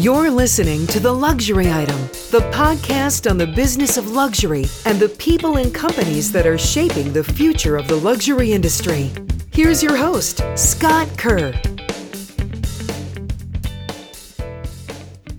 You're listening to The Luxury Item, the podcast on the business of luxury and the people and companies that are shaping the future of the luxury industry. Here's your host, Scott Kerr.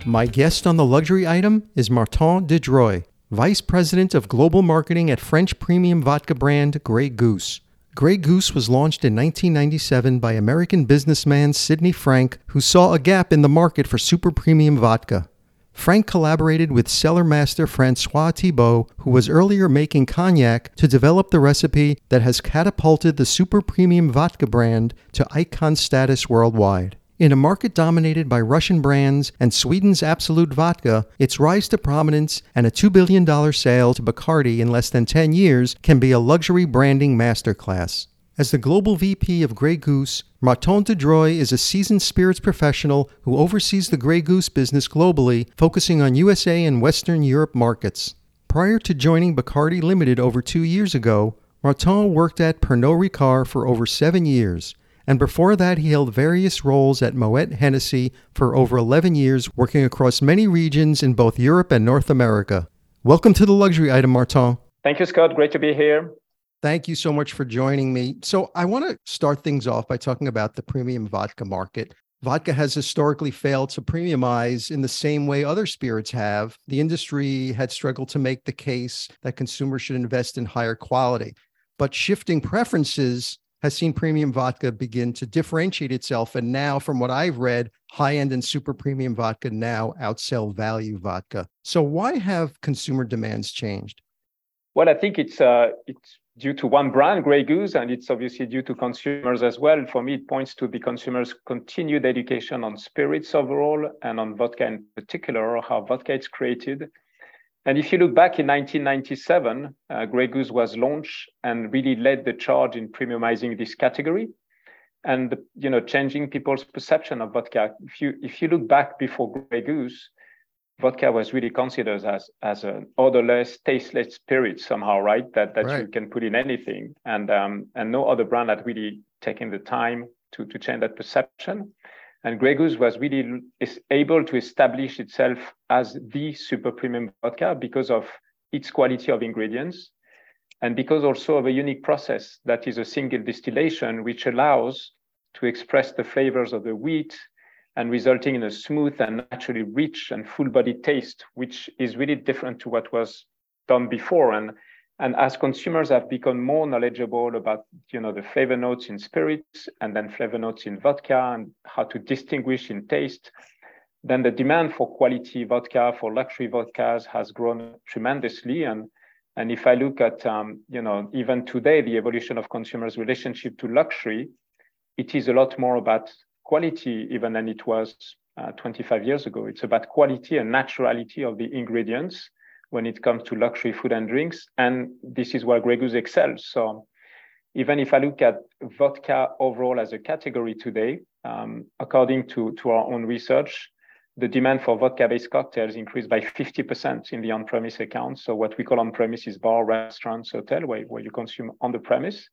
My guest on The Luxury Item is Martin de Dreuille, Vice President of Global Marketing at French premium vodka brand Grey Goose. Grey Goose was launched in 1997 by American businessman Sidney Frank, who saw a gap in the market for super premium vodka. Frank collaborated with cellar master Francois Thibault, who was earlier making cognac, to develop the recipe that has catapulted the super premium vodka brand to icon status worldwide. In a market dominated by Russian brands and Sweden's Absolut Vodka, its rise to prominence and a $2 billion sale to Bacardi in less than 10 years can be a luxury branding masterclass. As the global VP of Grey Goose, Martin de Dreuille is a seasoned spirits professional who oversees the Grey Goose business globally, focusing on USA and Western Europe markets. Prior to joining Bacardi Limited over two years ago, Martin worked at Pernod Ricard for over seven years and before that, he held various roles at Moet Hennessy for over 11 years, working across many regions in both Europe and North America. Welcome to the Luxury Item, Martin. Thank you, Scott. Great to be here. Thank you so much for joining me. So, I want to start things off by talking about the premium vodka market. Vodka has historically failed to premiumize in the same way other spirits have. The industry had struggled to make the case that consumers should invest in higher quality. But shifting preferences has seen premium vodka begin to differentiate itself. And now, from what I've read, high end and super premium vodka now outsell value vodka. So, why have consumer demands changed? Well, I think it's uh, it's due to one brand, Grey Goose, and it's obviously due to consumers as well. For me, it points to the consumers' continued education on spirits overall and on vodka in particular, how vodka is created and if you look back in 1997, uh, Grey Goose was launched and really led the charge in premiumizing this category and you know changing people's perception of vodka. If you if you look back before Grey Goose, vodka was really considered as as an odorless, tasteless spirit somehow, right? That that right. you can put in anything, and um, and no other brand had really taken the time to to change that perception. And Grey Goose was really is able to establish itself as the super premium vodka because of its quality of ingredients and because also of a unique process that is a single distillation, which allows to express the flavors of the wheat and resulting in a smooth and naturally rich and full bodied taste, which is really different to what was done before. And and as consumers have become more knowledgeable about, you know, the flavor notes in spirits and then flavor notes in vodka and how to distinguish in taste, then the demand for quality vodka, for luxury vodkas has grown tremendously. And, and if I look at, um, you know, even today, the evolution of consumers' relationship to luxury, it is a lot more about quality even than it was uh, 25 years ago. It's about quality and naturality of the ingredients when it comes to luxury food and drinks. And this is where Grey Goose excels. So even if I look at vodka overall as a category today, um, according to, to our own research, the demand for vodka-based cocktails increased by 50% in the on-premise accounts. So what we call on-premise is bar, restaurants, hotel, where, where you consume on the premise.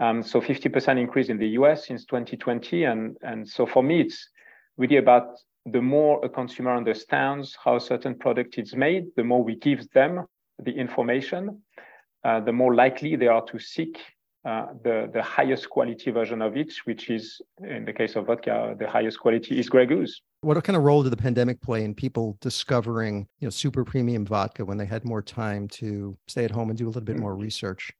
Um, so 50% increase in the US since 2020. And, and so for me, it's really about the more a consumer understands how a certain product is made, the more we give them the information, uh, the more likely they are to seek uh, the, the highest quality version of it, which is, in the case of vodka, the highest quality is Grey Goose. What kind of role did the pandemic play in people discovering, you know, super premium vodka when they had more time to stay at home and do a little bit mm. more research?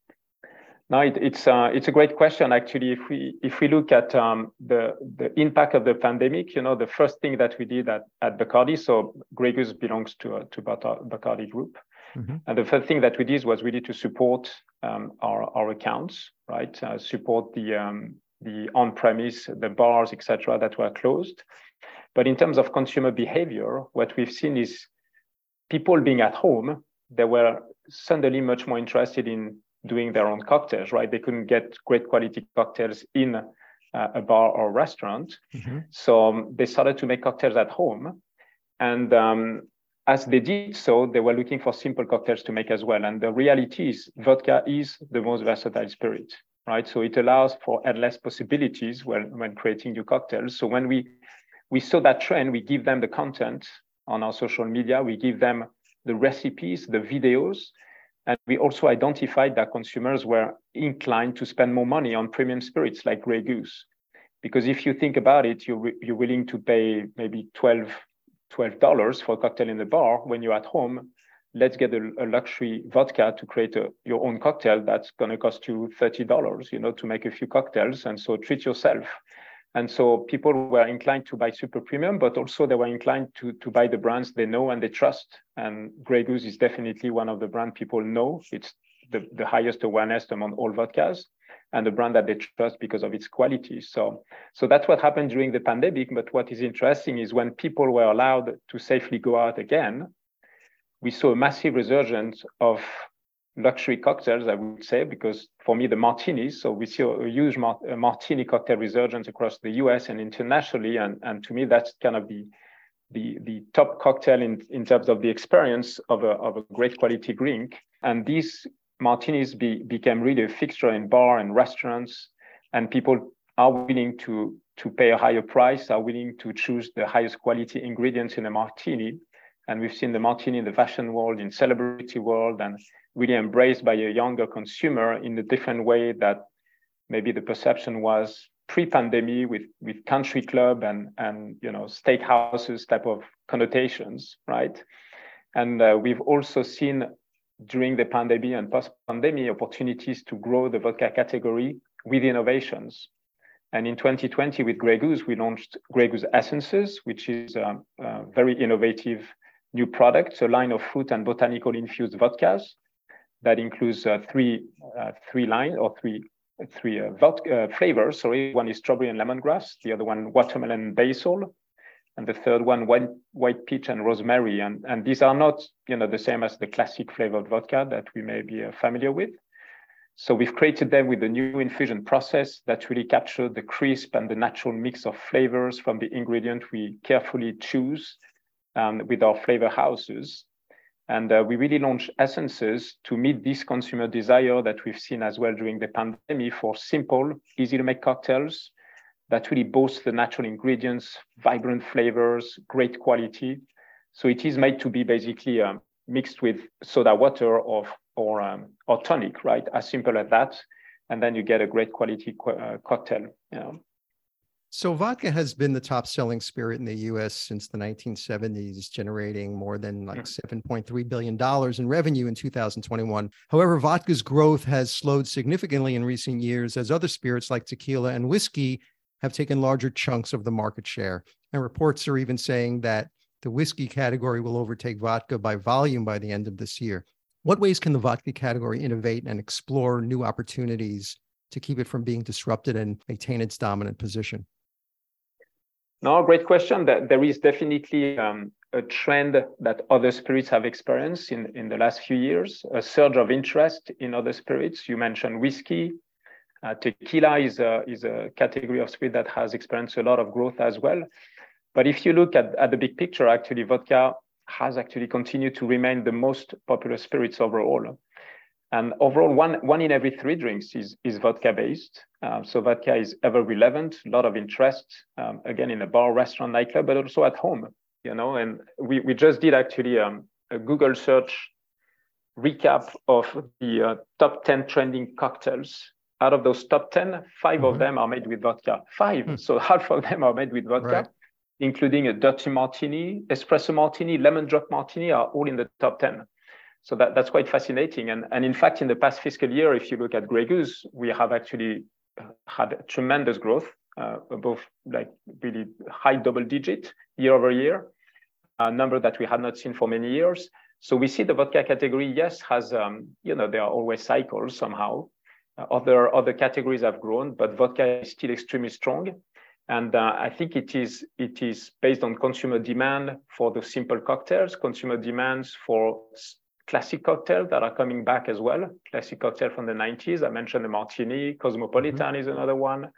No, it, it's uh, it's a great question actually. If we if we look at um, the the impact of the pandemic, you know, the first thing that we did at, at Bacardi, so Grey Goose belongs to uh, to Bacardi Group, mm-hmm. and the first thing that we did was really to support um, our our accounts, right? Uh, support the um, the on premise, the bars, etc., that were closed. But in terms of consumer behavior, what we've seen is people being at home, they were suddenly much more interested in doing their own cocktails, right? They couldn't get great quality cocktails in uh, a bar or restaurant. Mm-hmm. So um, they started to make cocktails at home. And um, as they did so, they were looking for simple cocktails to make as well. And the reality is, vodka is the most versatile spirit, right? So it allows for endless possibilities when, when creating new cocktails. So when we we saw that trend. We give them the content on our social media. We give them the recipes, the videos, and we also identified that consumers were inclined to spend more money on premium spirits like Grey Goose. Because if you think about it, you're, you're willing to pay maybe 12, $12 for a cocktail in the bar when you're at home. Let's get a, a luxury vodka to create a, your own cocktail that's going to cost you $30, you know, to make a few cocktails. And so treat yourself. And so people were inclined to buy super premium, but also they were inclined to, to buy the brands they know and they trust. And Grey Goose is definitely one of the brand people know. It's the, the highest awareness among all vodkas and the brand that they trust because of its quality. So, so that's what happened during the pandemic. But what is interesting is when people were allowed to safely go out again, we saw a massive resurgence of luxury cocktails, I would say, because for me, the martinis, so we see a huge martini cocktail resurgence across the US and internationally. And, and to me, that's kind of the, the, the top cocktail in, in terms of the experience of a, of a great quality drink. And these martinis be, became really a fixture in bar and restaurants, and people are willing to, to pay a higher price, are willing to choose the highest quality ingredients in a martini. And we've seen the martini in the fashion world, in celebrity world, and really embraced by a younger consumer in a different way that maybe the perception was pre-pandemic with with country club and and you know steakhouses type of connotations right? And uh, we've also seen during the pandemic and post-pandemic opportunities to grow the vodka category with innovations. And in 2020 with grey goose we launched grey goose essences which is a, a very innovative new product a line of fruit and botanical infused vodkas that includes uh, three uh, three lines or three three uh, vodka, flavors. Sorry, one is strawberry and lemongrass. The other one watermelon basil, and the third one white white peach and rosemary. And and these are not you know the same as the classic flavored vodka that we may be familiar with. So we've created them with a new infusion process that really captured the crisp and the natural mix of flavors from the ingredient we carefully choose um, with our flavor houses. And uh, we really launched essences to meet this consumer desire that we've seen as well during the pandemic for simple, easy to make cocktails that really boast the natural ingredients, vibrant flavors, great quality. So it is made to be basically um, mixed with soda water or, or, um, or tonic, right? As simple as that. And then you get a great quality co- uh, cocktail. You know? So, vodka has been the top selling spirit in the US since the 1970s, generating more than like $7.3 billion in revenue in 2021. However, vodka's growth has slowed significantly in recent years as other spirits like tequila and whiskey have taken larger chunks of the market share. And reports are even saying that the whiskey category will overtake vodka by volume by the end of this year. What ways can the vodka category innovate and explore new opportunities to keep it from being disrupted and maintain its dominant position? No, great question. There is definitely um, a trend that other spirits have experienced in, in the last few years, a surge of interest in other spirits. You mentioned whiskey. Uh, tequila is a, is a category of spirit that has experienced a lot of growth as well. But if you look at, at the big picture, actually, vodka has actually continued to remain the most popular spirits overall. And overall, one, one in every three drinks is, is vodka based. Um, so vodka is ever relevant, a lot of interest, um, again, in a bar, restaurant, nightclub, but also at home, you know. And we, we just did actually um, a Google search recap of the uh, top 10 trending cocktails. Out of those top 10, 5 mm-hmm. of them are made with vodka. 5. Mm. So half of them are made with vodka. Right. Including a dirty martini, espresso martini, lemon drop martini are all in the top 10 so that, that's quite fascinating. And, and in fact, in the past fiscal year, if you look at Grey Goose, we have actually had tremendous growth, uh, above like really high double digit year over year, a number that we had not seen for many years. So we see the vodka category, yes, has, um, you know, there are always cycles somehow. Uh, other, other categories have grown, but vodka is still extremely strong. And uh, I think it is, it is based on consumer demand for the simple cocktails, consumer demands for classic cocktails that are coming back as well. Classic cocktail from the 90s. I mentioned the Martini, Cosmopolitan mm-hmm. is another one.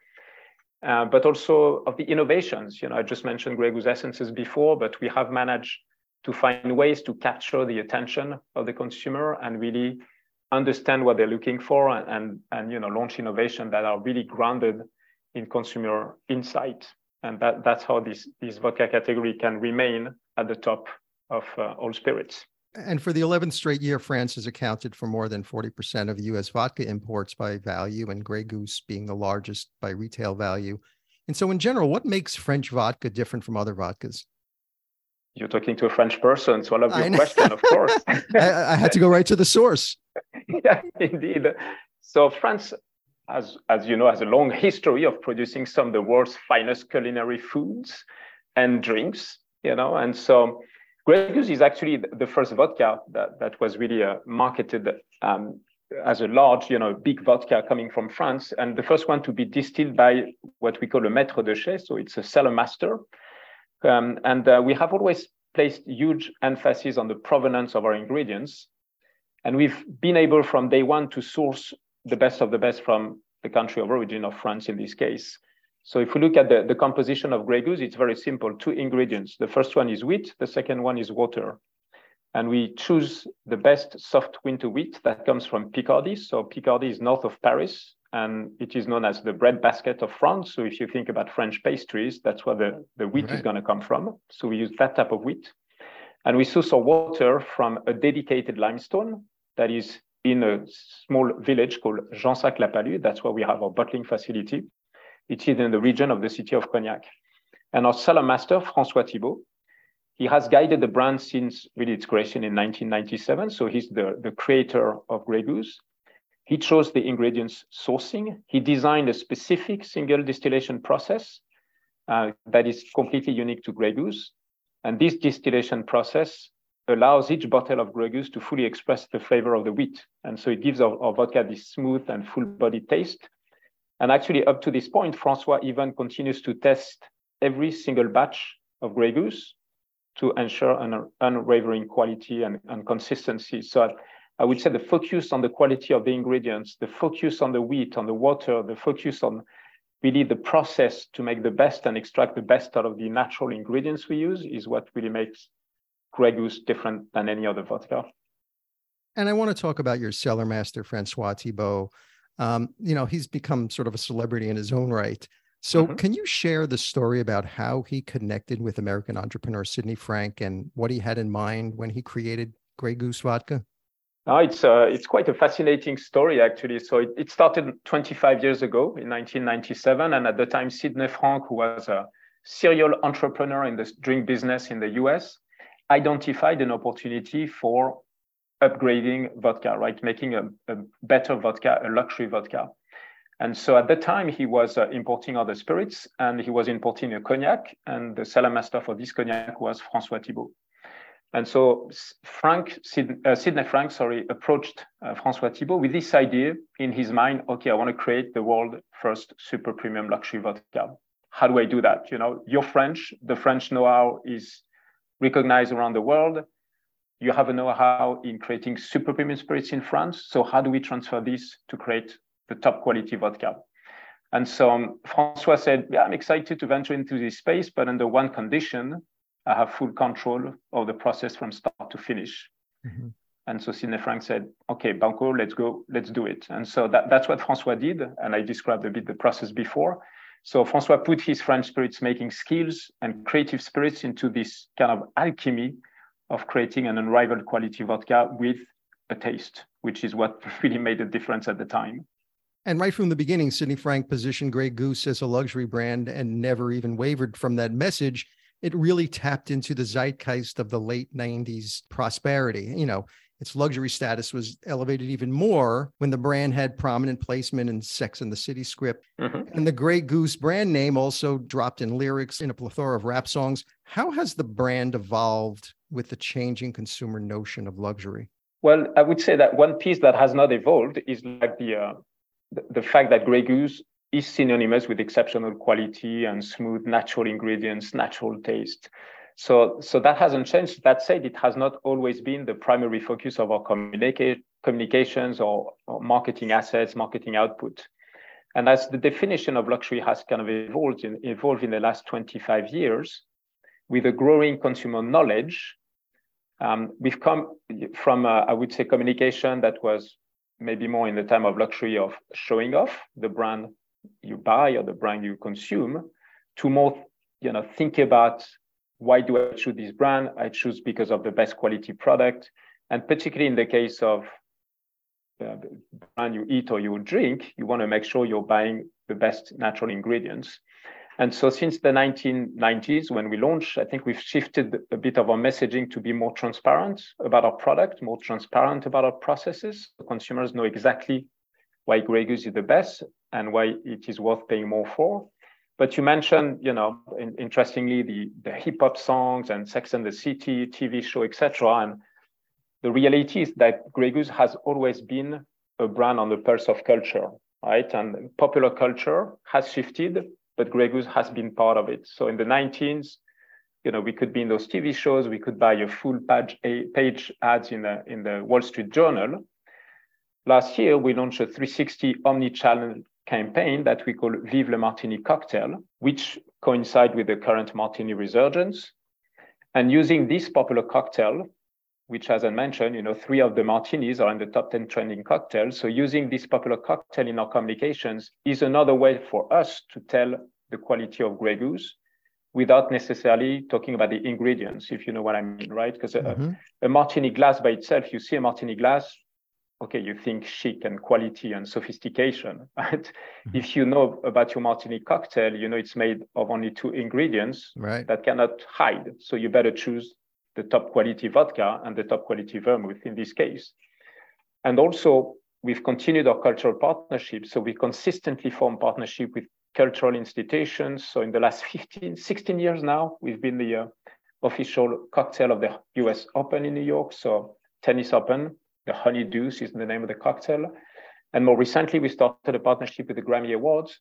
Uh, but also of the innovations. You know, I just mentioned Grey Goose essences before, but we have managed to find ways to capture the attention of the consumer and really understand what they're looking for and, and, and you know launch innovation that are really grounded in consumer insight. and that, that's how this, this vodka category can remain at the top of uh, all spirits. And for the 11th straight year, France has accounted for more than 40% of US vodka imports by value, and Grey Goose being the largest by retail value. And so, in general, what makes French vodka different from other vodkas? You're talking to a French person, so I love your question, of course. I, I, had to go right to the source. yeah, indeed. So France, as, as you know, has a long history of producing some of the world's finest culinary foods and drinks, you know, and so Grey Goose is actually the first vodka that, that was really uh, marketed um, as a large, you know, big vodka coming from France, and the first one to be distilled by what we call a maître de chai, so it's a cellar master. Um, and uh, we have always placed huge emphasis on the provenance of our ingredients. And we've been able from day one to source the best of the best from the country of origin of France in this case. So if we look at the, the composition of Grey Goose, it's very simple, two ingredients. The first one is wheat, the second one is water. And we choose the best soft winter wheat that comes from Picardy. So Picardy is north of Paris, and it is known as the bread basket of France. So if you think about French pastries, that's where the, the wheat right. is going to come from. So we use that type of wheat. And we source our water from a dedicated limestone that is in a small village called Gensac-la-Pallue. That's where we have our bottling facility. It is in the region of the city of Cognac. And our cellar master, Francois Thibault, he has guided the brand since really its creation in 1997. So he's the, the creator of Grey Goose. He chose the ingredients sourcing. He designed a specific single distillation process uh, that is completely unique to Grey Goose. And this distillation process allows each bottle of Grey Goose to fully express the flavor of the wheat. And so it gives our, our vodka this smooth and full bodied taste. And actually, up to this point, Francois even continues to test every single batch of Grey Goose to ensure an unwavering quality and, and consistency. So I, I would say the focus on the quality of the ingredients, the focus on the wheat, on the water, the focus on really the process to make the best and extract the best out of the natural ingredients we use is what really makes Grey Goose different than any other vodka. And I want to talk about your cellar master, Francois Thibault. Um, you know, he's become sort of a celebrity in his own right. So, mm-hmm. can you share the story about how he connected with American entrepreneur Sidney Frank and what he had in mind when he created Grey Goose Vodka? Uh, it's uh, it's quite a fascinating story actually. So it, it started 25 years ago in 1997, and at the time, Sidney Frank, who was a serial entrepreneur in the drink business in the U.S., identified an opportunity for upgrading vodka, right? Making a, a better vodka, a luxury vodka. And so at that time, he was uh, importing other spirits and he was importing a cognac. And the cellar master for this cognac was Francois Thibault. And so Frank, Sid, uh, Sidney Frank, sorry, approached uh, Francois Thibault with this idea in his mind. Okay, I want to create the world first super premium luxury vodka. How do I do that? You know, you're French. The French know-how is recognized around the world you have a know-how in creating super premium spirits in France. So how do we transfer this to create the top quality vodka? And so um, Francois said, yeah, I'm excited to venture into this space, but under one condition, I have full control of the process from start to finish. Mm-hmm. And so Sidney Frank said, okay, Banco, let's go, let's do it. And so that, that's what Francois did. And I described a bit the process before. So Francois put his French spirits making skills and creative spirits into this kind of alchemy of creating an unrivaled quality vodka with a taste, which is what really made a difference at the time. And right from the beginning, Sidney Frank positioned Grey Goose as a luxury brand and never even wavered from that message. It really tapped into the zeitgeist of the late 90s prosperity. You know, its luxury status was elevated even more when the brand had prominent placement in Sex and the City script. Mm-hmm. And the Grey Goose brand name also dropped in lyrics in a plethora of rap songs. How has the brand evolved with the changing consumer notion of luxury? Well, I would say that one piece that has not evolved is like the uh, the, the fact that Grey Goose is synonymous with exceptional quality and smooth natural ingredients, natural taste. So, so that hasn't changed. That said, it has not always been the primary focus of our communica- communications or, or, marketing assets, marketing output. And as the definition of luxury has kind of evolved in, evolved in the last 25 years, with a growing consumer knowledge, um, we've come from, uh, I would say, communication that was maybe more in the time of luxury of showing off the brand you buy or the brand you consume to more you know, think about why do I choose this brand? I choose because of the best quality product. And particularly in the case of uh, brand you eat or you drink, you want to make sure you're buying the best natural ingredients. And so since the 1990s, when we launched, I think we've shifted a bit of our messaging to be more transparent about our product, more transparent about our processes. Consumers know exactly why Grey Goose is the best and why it is worth paying more for. But you mentioned, you know, in, interestingly, the, the hip hop songs and Sex and the City TV show, etc. And the reality is that Grey Goose has always been a brand on the pulse of culture, right? And popular culture has shifted, but Grey Goose has been part of it. So in the 19s, you know, we could be in those TV shows, we could buy a full page, a page ads in the, in the Wall Street Journal. Last year, we launched a 360 omni-channel campaign that we call Vive le Martini Cocktail, which coincide with the current martini resurgence. And using this popular cocktail, which as I mentioned, you know, three of the martinis are in the top 10 trending cocktails. So using this popular cocktail in our communications is another way for us to tell the quality of Grey Goose without necessarily talking about the ingredients, if you know what I mean, right? Because mm-hmm. a, a, martini glass by itself, you see a martini glass, okay, you think chic and quality and sophistication. Right? Mm-hmm. If you know about your martini cocktail, you know it's made of only two ingredients right. that cannot hide. So you better choose the top quality vodka and the top quality vermouth in this case. And also, we've continued our cultural partnerships. So we consistently form partnership with cultural institutions. So in the last 15, 16 years now, we've been the uh, official cocktail of the US Open in New York. So Tennis Open, the Honey Deuce is the name of the cocktail. And more recently, we started a partnership with the Grammy Awards.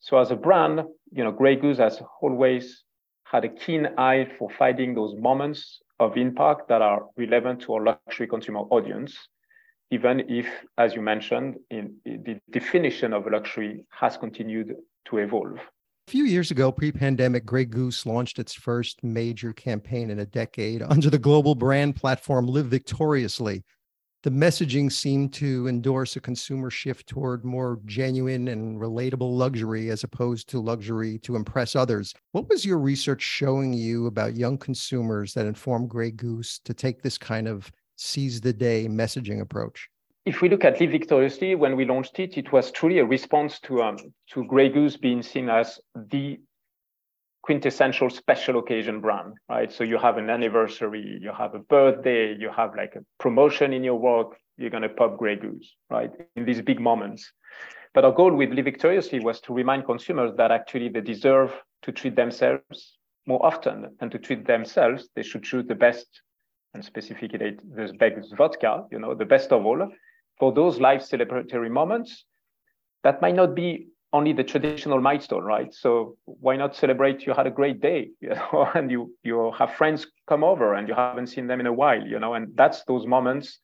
So as a brand, you know, Grey Goose has always had a keen eye for finding those moments of impact that are relevant to our luxury consumer audience, even if, as you mentioned, in, in the definition of luxury has continued to evolve. A few years ago, pre pandemic, Grey Goose launched its first major campaign in a decade under the global brand platform Live Victoriously, the messaging seemed to endorse a consumer shift toward more genuine and relatable luxury as opposed to luxury to impress others. What was your research showing you about young consumers that informed Grey Goose to take this kind of seize the day messaging approach? If we look at Live Victoriously, when we launched it, it was truly a response to um, to Grey Goose being seen as the quintessential special occasion brand, right? So you have an anniversary, you have a birthday, you have like a promotion in your work, you're going to pop Grey Goose, right? In these big moments. But our goal with Live Victoriously was to remind consumers that actually they deserve to treat themselves more often and to treat themselves, they should choose the best and specifically this best vodka, you know, the best of all for those life celebratory moments that might not be only the traditional milestone, right? So why not celebrate you had a great day, you know, and you you have friends come over and you haven't seen them in a while, you know, and that's those moments,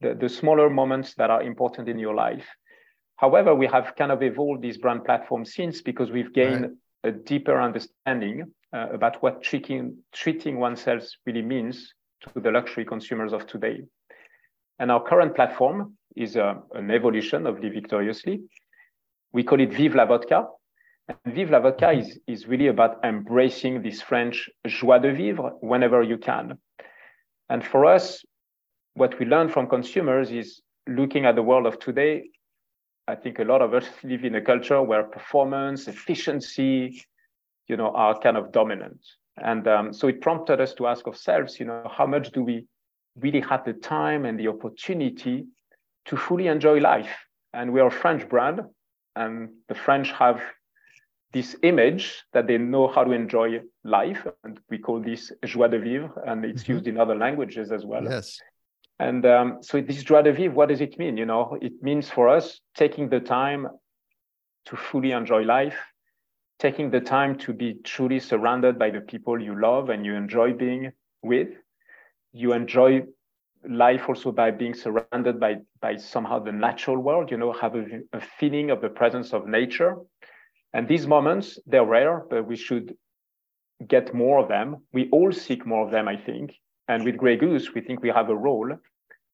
the, the smaller moments that are important in your life. However, we have kind of evolved this brand platform since because we've gained right. a deeper understanding uh, about what treating treating oneself really means to the luxury consumers of today. And our current platform is uh, an evolution of Live Victoriously we call it Vive la Vodka. And Vive la Vodka is, is really about embracing this French joie de vivre whenever you can. And for us, what we learn from consumers is looking at the world of today. I think a lot of us live in a culture where performance, efficiency, you know, are kind of dominant. And um, so it prompted us to ask ourselves, you know, how much do we really have the time and the opportunity to fully enjoy life? And we are a French brand, and the French have this image that they know how to enjoy life, and we call this joie de vivre, and it's mm-hmm. used in other languages as well. Yes. And um, so this joie de vivre, what does it mean? You know, it means for us taking the time to fully enjoy life, taking the time to be truly surrounded by the people you love and you enjoy being with. You enjoy life also by being surrounded by by somehow the natural world you know have a, a, feeling of the presence of nature. And these moments they're rare but we should get more of them. We all seek more of them i think. And with grey goose we think we have a role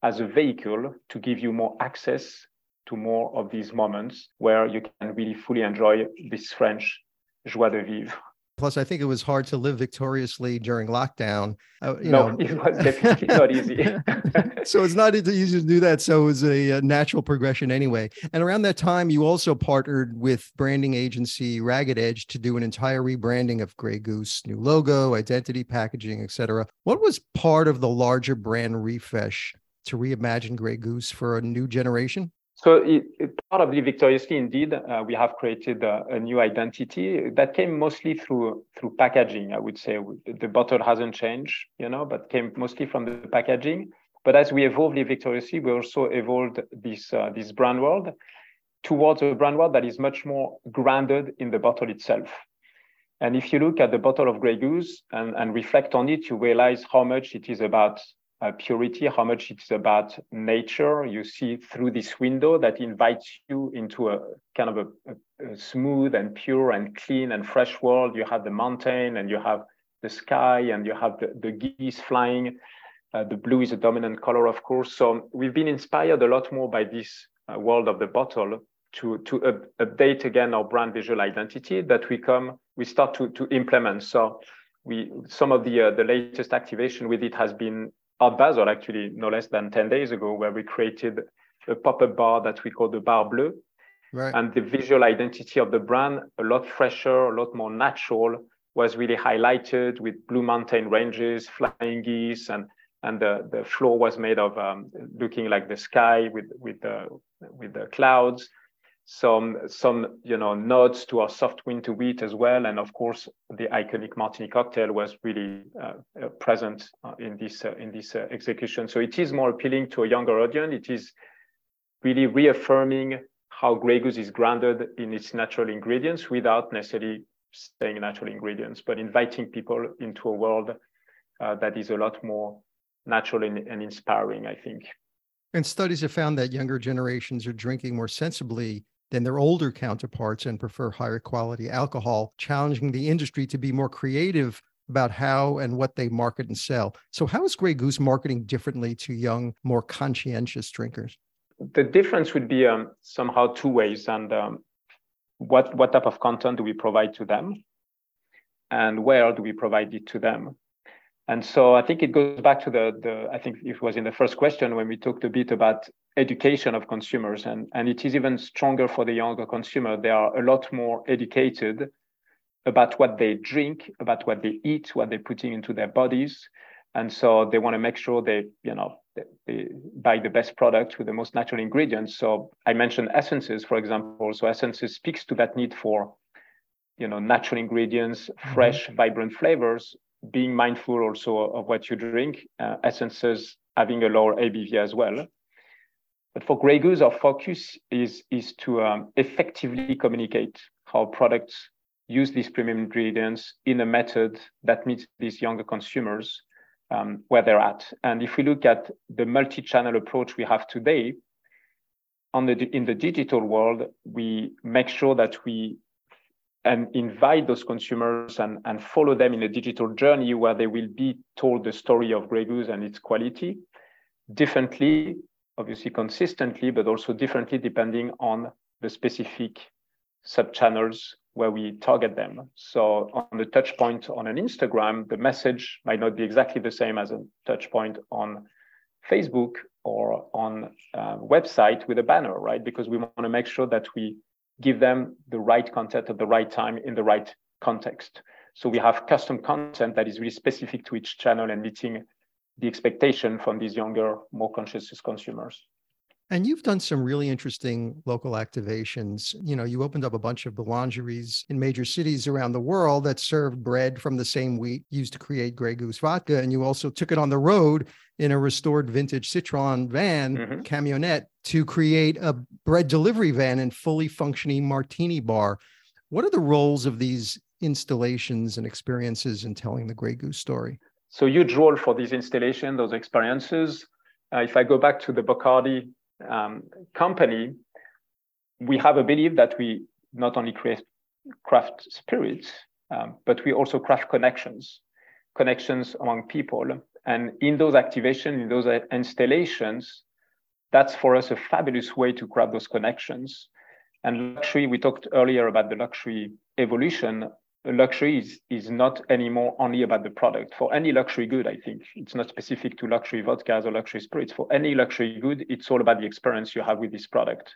as a vehicle to give you more access to more of these moments where you can really fully enjoy this french joie de vivre Plus, I think it was hard to live victoriously during lockdown. Uh, no, know. it was definitely not easy. so it's not easy to do that. So it was a, a, natural progression anyway. And around that time, you also partnered with branding agency Ragged Edge to do an entire rebranding of Grey Goose, new logo, identity, packaging, etc. What was part of the larger brand refresh to reimagine Grey Goose for a new generation? So it, it, of Victoriously, indeed, uh, we have created a, a, new identity that came mostly through through packaging. I would say the bottle hasn't changed, you know, but came mostly from the packaging. But as we evolved the Victoriously, we also evolved this uh, this brand world towards a brand world that is much more grounded in the bottle itself. And if you look at the bottle of Grey Goose and, and reflect on it, you realize how much it is about uh, purity, how much it's about nature. You see through this window that invites you into a kind of a, a, a, smooth and pure and clean and fresh world. You have the mountain and you have the sky and you have the, the geese flying. Uh, the blue is a dominant color, of course. So we've been inspired a lot more by this uh, world of the bottle to, to up, update again our brand visual identity that we come, we start to, to implement. So we some of the uh, the latest activation with it has been Art Basel, actually, no less than 10 days ago, where we created a pop-up bar that we call the Bar Bleu. Right. And the visual identity of the brand, a lot fresher, a lot more natural, was really highlighted with blue mountain ranges, flying geese, and and the, the floor was made of um, looking like the sky with with the with the clouds some some you know nods to our soft winter wheat as well, and of course the iconic martini cocktail was really uh, uh, present uh, in this uh, in this uh, execution. So it is more appealing to a younger audience. It is really reaffirming how Grey Goose is grounded in its natural ingredients without necessarily saying natural ingredients, but inviting people into a world uh, that is a lot more natural and, and inspiring. I think. And studies have found that younger generations are drinking more sensibly than their older counterparts and prefer higher quality alcohol, challenging the industry to be more creative about how and what they market and sell. So, how is Grey Goose marketing differently to young, more conscientious drinkers? The difference would be um, somehow two ways. And um, what, what type of content do we provide to them? And where do we provide it to them? And so I think it goes back to the, the I think it was in the first question when we talked a bit about education of consumers. And, and it is even stronger for the younger consumer. They are a lot more educated about what they drink, about what they eat, what they're putting into their bodies. And so they want to make sure they, you know, they, they buy the best product with the most natural ingredients. So I mentioned essences, for example. So essences speaks to that need for, you know, natural ingredients, mm-hmm. fresh, mm-hmm. vibrant flavors, being mindful also of what you drink, uh, essences having a lower ABV as well. But for Grey Goose, our focus is, is to um, effectively communicate how products use these premium ingredients in a method that meets these younger consumers um, where they're at. And if we look at the multi-channel approach we have today, on the, in the digital world, we make sure that we and invite those consumers and, and follow them in a digital journey where they will be told the story of Grey Goose and its quality differently, obviously consistently, but also differently depending on the specific sub-channels where we target them. So on the touch point on an Instagram, the message might not be exactly the same as a touch point on Facebook or on a website with a banner, right? Because we want to make sure that we give them the right content at the right time in the right context. So we have custom content that is really specific to each channel and meeting the expectation from these younger, more conscious consumers. And you've done some really interesting local activations. You know, you opened up a bunch of boulangeries in major cities around the world that served bread from the same wheat used to create Grey Goose vodka. And you also took it on the road in a restored vintage Citroen van, mm-hmm. camionette, to create a bread delivery van and fully functioning martini bar. What are the roles of these installations and experiences in telling the Grey Goose story? So huge role for these installations, those experiences. Uh, if I go back to the Bacardi um, company, we have a belief that we not only create craft spirits, um, but we also craft connections, connections among people. And in those activations, in those installations, that's for us a fabulous way to craft those connections. And luxury, we talked earlier about the luxury evolution. Luxury is, is not anymore only about the product. For any luxury good, I think it's not specific to luxury vodkas or luxury spirits. For any luxury good, it's all about the experience you have with this product.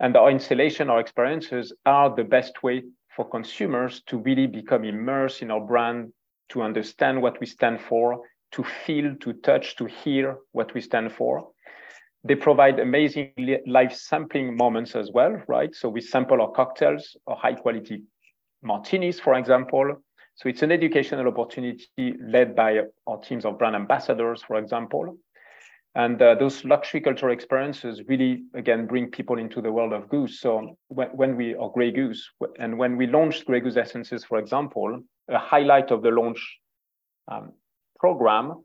And our installation, our experiences are the best way for consumers to really become immersed in our brand, to understand what we stand for, to feel, to touch, to hear what we stand for. They provide amazing live sampling moments as well, right? So we sample our cocktails or high quality martinis, for example. So it's an educational opportunity led by our teams of brand ambassadors, for example. And uh, those luxury cultural experiences really, again, bring people into the world of Goose. So when, we, or Grey Goose, and when we launched Grey Goose Essences, for example, a highlight of the launch um, program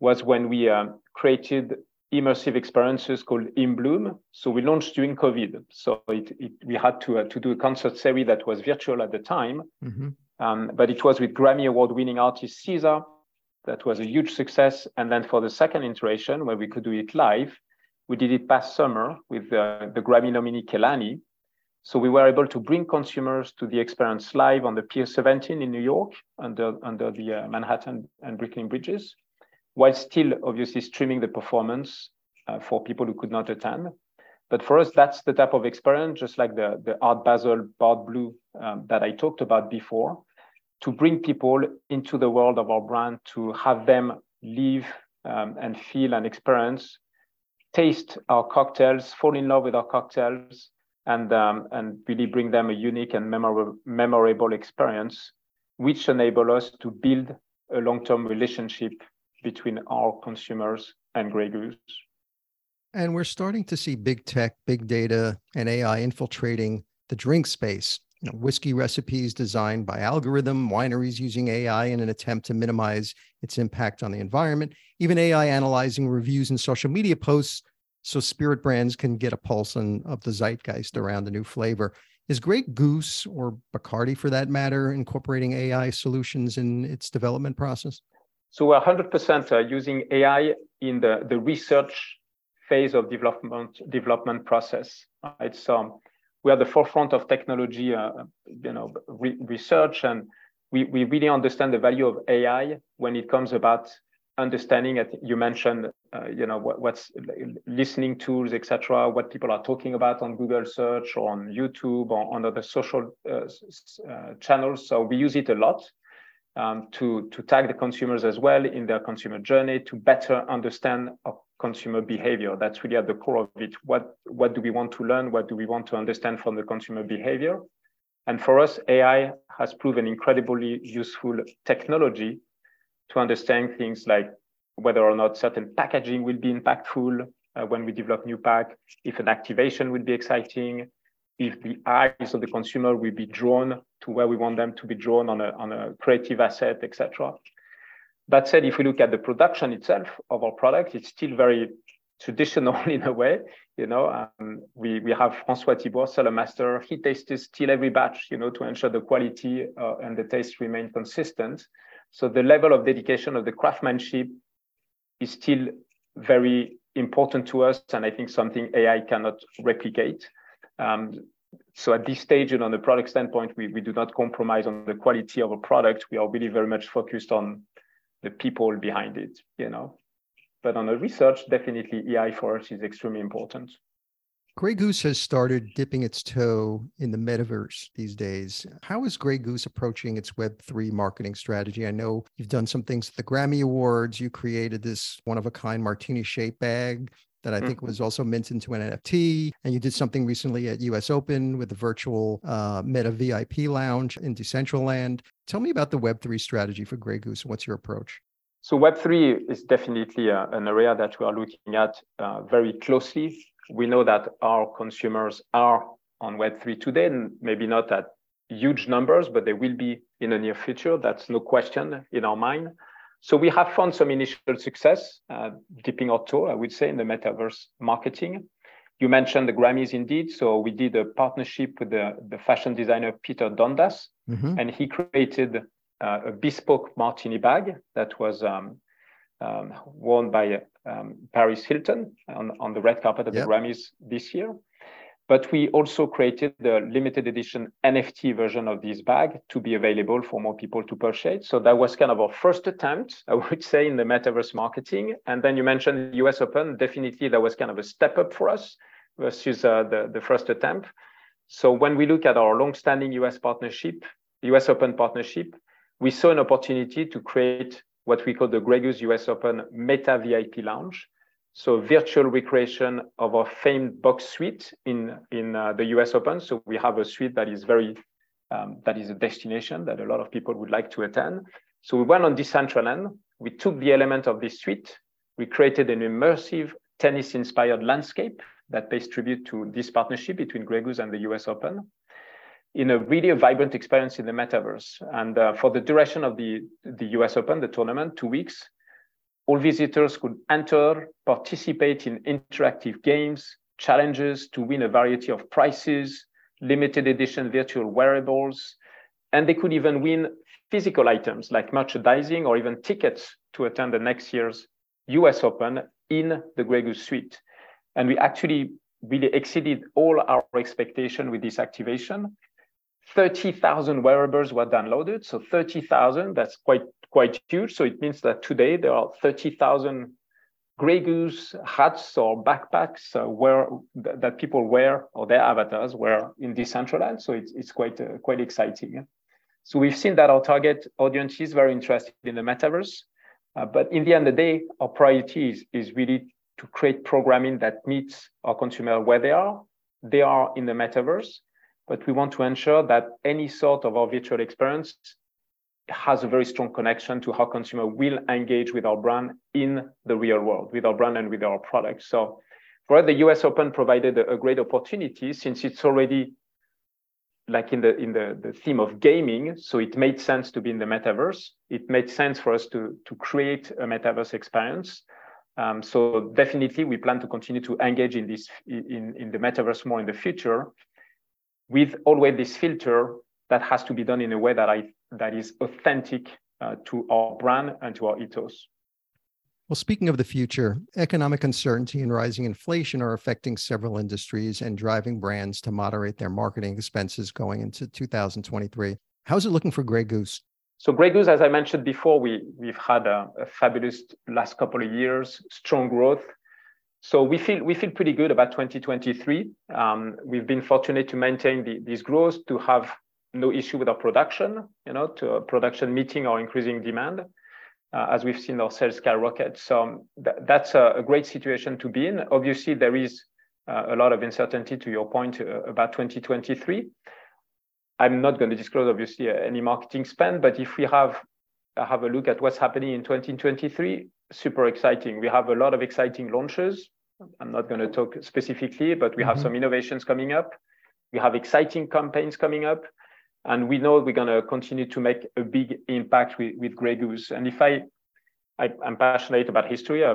was when we uh, created immersive experiences called In Bloom. So we launched during COVID. So it, it, we had to, uh, to do a concert series that was virtual at the time. Mm-hmm. Um, but it was with Grammy Award winning artist Caesar. That was a huge success. And then for the second iteration, where we could do it live, we did it past summer with the, the Grammy nominee Kehlani. So we were able to bring consumers to the experience live on the Pier 17 in New York under, under the uh, Manhattan and Brooklyn bridges while still obviously streaming the performance uh, for people who could not attend. But for us, that's the type of experience, just like the, the Art Basel Bar Bleu um, that I talked about before, to bring people into the world of our brand, to have them live um, and feel and experience, taste our cocktails, fall in love with our cocktails, and, um, and really bring them a unique and memorable, memorable experience, which enable us to build a long-term relationship between our consumers and Grey Goose. And we're starting to see big tech, big data, and AI infiltrating the drink space. You know, whiskey recipes designed by algorithm, wineries using AI in an attempt to minimize its impact on the environment, even AI analyzing reviews and social media posts so spirit brands can get a pulse on, of the zeitgeist around the new flavor. Is Grey Goose or Bacardi, for that matter, incorporating AI solutions in its development process? So we're 100% uh, using AI in the, the research phase of development development process. So we are the forefront of technology, uh, you know, re- research, and we, we really understand the value of AI when it comes about understanding it. You mentioned, uh, you know, what, what's listening tools, etc. What people are talking about on Google search or on YouTube or on other social uh, uh, channels. So we use it a lot um, to, to tag the consumers as well in their consumer journey to better understand our consumer behavior. That's really at the core of it. What, what do we want to learn? What do we want to understand from the consumer behavior? And for us, AI has proven incredibly useful technology to understand things like whether or not certain packaging will be impactful uh, when we develop new pack, if an activation will be exciting, if the eyes of the consumer will be drawn to where we want them to be drawn on a, on a creative asset, etc. That said, if we look at the production itself of our product, it's still very traditional in a way. You know, um, we, we have Francois Thibault, cellar master. He tastes still every batch, you know, to ensure the quality uh, and the taste remain consistent. So the level of dedication of the craftsmanship is still very important to us, and I think something AI cannot replicate. Um, so at this stage and on the product standpoint, we, we do not compromise on the quality of a product. We are really very much focused on the people behind it, you know. But on the research, definitely AI for us is extremely important. Grey Goose has started dipping its toe in the metaverse these days. How is Grey Goose approaching its Web3 marketing strategy? I know you've done some things at the Grammy Awards. You created this one of a kind martini shaped bag that I think mm-hmm. was also minted into an NFT. And you did something recently at US Open with the virtual uh, Meta VIP lounge in Decentraland. Tell me about the Web3 strategy for Grey Goose what's your approach? So Web3 is definitely uh, an area that we are looking at uh, very closely. We know that our consumers are on Web3 today, and maybe not at huge numbers, but they will be in the near future. That's no question in our mind. So we have found some initial success, uh, dipping our toe, I would say, in the metaverse marketing. You mentioned the Grammys indeed. So we did a partnership with the, the fashion designer Peter Dundas, mm-hmm. and he created uh, a bespoke martini bag that was um, um, worn by um, Paris Hilton on, on the red carpet at yep. the Grammys this year. But we also created the limited edition NFT version of this bag to be available for more people to purchase. So that was kind of our first attempt, I would say, in the metaverse marketing. And then you mentioned the US Open. Definitely, that was kind of a step up for us versus uh, the, the first attempt. So when we look at our long-standing US partnership, US Open partnership, we saw an opportunity to create what we call the Grey Goose US Open Meta VIP Lounge. So virtual recreation of our famed box suite in, in uh, the US Open. So we have a suite that is very, um, that is a destination that a lot of people would like to attend. So we went on Decentraland. We took the element of this suite. We created an immersive tennis inspired landscape that pays tribute to this partnership between Grey Goose and the US Open in a really vibrant experience in the metaverse. And uh, for the duration of the, the US Open, the tournament, two weeks, all visitors could enter, participate in interactive games, challenges to win a variety of prizes, limited edition virtual wearables, and they could even win physical items like merchandising or even tickets to attend the next year's US Open in the Grey Goose suite. And we actually really exceeded all our expectation with this activation. 30,000 wearables were downloaded. So 30,000, that's quite, quite huge. So it means that today there are 30,000 Grey Goose hats or backpacks uh, that people wear or their avatars wear in Decentraland. So it's, it's quite, uh, quite exciting. So we've seen that our target audience is very interested in the metaverse. Uh, but in the end of the day, our priority is, is really to create programming that meets our consumer where they are. They are in the metaverse, but we want to ensure that any sort of our virtual experience has a very strong connection to how consumer will engage with our brand in the real world, with our brand and with our products. So for the US Open provided a, a great opportunity since it's already like in the in the, the theme of gaming so it made sense to be in the metaverse it made sense for us to to create a metaverse experience um, so definitely we plan to continue to engage in this in, in the metaverse more in the future with always this filter that has to be done in a way that I that is authentic uh, to our brand and to our ethos. Well, speaking of the future, economic uncertainty and rising inflation are affecting several industries and driving brands to moderate their marketing expenses going into 2023. How's it looking for Grey Goose? So Grey Goose, as I mentioned before, we, we've had a, a fabulous last couple of years, strong growth. So we feel we feel pretty good about 2023. Um, we've been fortunate to maintain the, this growth, to have no issue with our production, you know, to production meeting our increasing demand, uh, as we've seen our sales skyrocket. So th- that's a, a, great situation to be in. Obviously, there is uh, a lot of uncertainty, to your point, uh, about 2023. I'm not going to disclose, obviously, uh, any marketing spend, but if we have uh, have a look at what's happening in 2023, super exciting. We have a lot of exciting launches. I'm not going to talk specifically, but we mm-hmm. have some innovations coming up. We have exciting campaigns coming up. And we know we're going to continue to make a big impact with, with Grey Goose. And if I, I am passionate about history, I,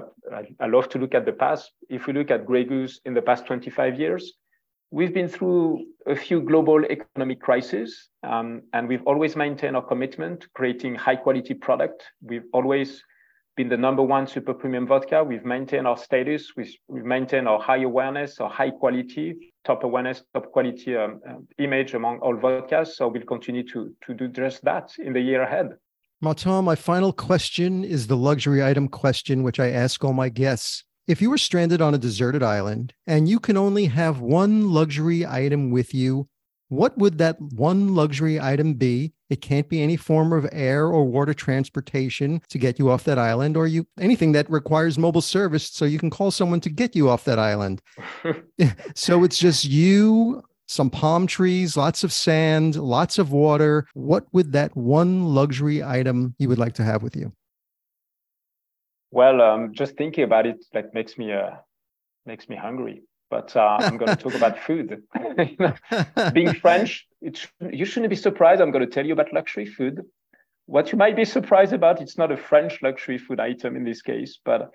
I, love to look at the past. If we look at Grey Goose in the past 25 years, We've been through a few global economic crises, um, and we've always maintained our commitment to creating high quality product. We've always been the number one super premium vodka. We've maintained our status. We've, we've maintained our high awareness, our high quality, top awareness, top quality um, um, image among all vodkas. So we'll continue to, to do just that in the year ahead. Martin, my final question is the luxury item question, which I ask all my guests. If you were stranded on a deserted island and you can only have one luxury item with you, what would that one luxury item be? It can't be any form of air or water transportation to get you off that island or you anything that requires mobile service so you can call someone to get you off that island. so it's just you, some palm trees, lots of sand, lots of water. What would that one luxury item you would like to have with you? Well, um, just thinking about it like makes me uh, makes me hungry. But uh, I'm going to talk about food. Being French, it you shouldn't be surprised. I'm going to tell you about luxury food. What you might be surprised about, it's not a French luxury food item in this case, but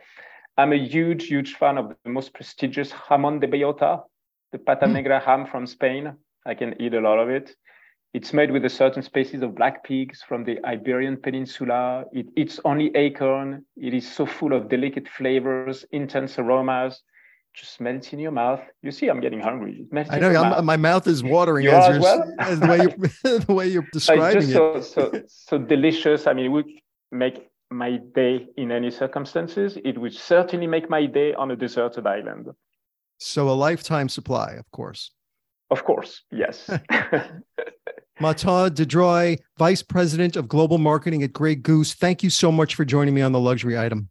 I'm a huge, huge fan of the most prestigious jamón de bellota, the pata mm. negra ham from Spain. I can eat a lot of it. It's made with a certain species of black pigs from the Iberian Peninsula. It eats only acorn. It is so full of delicate flavors, intense aromas. Just melts in your mouth. You see, I'm getting hungry. I know mouth. my mouth is watering you as, as, well? as the way you're, the way you're describing it. So, so, so delicious. I mean, it would make my day in any circumstances. It would certainly make my day on a deserted island. So a lifetime supply, of course. Of course, yes. Martin de Dreuille, Vice President of Global Marketing at Grey Goose. Thank you so much for joining me on the luxury item.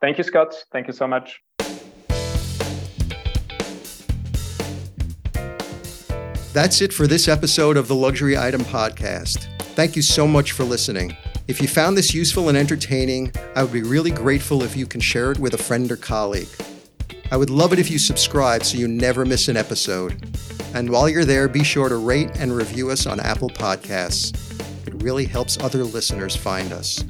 Thank you, Scott. Thank you so much. That's it for this episode of the Luxury Item Podcast. Thank you so much for listening. If you found this useful and entertaining, I would be really grateful if you can share it with a friend or colleague. I would love it if you subscribe so you never miss an episode. And while you're there, be sure to rate and review us on Apple Podcasts. It really helps other listeners find us.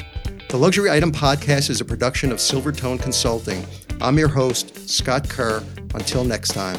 The Luxury Item Podcast is a production of Silvertone Consulting. I'm your host, Scott Kerr. Until next time.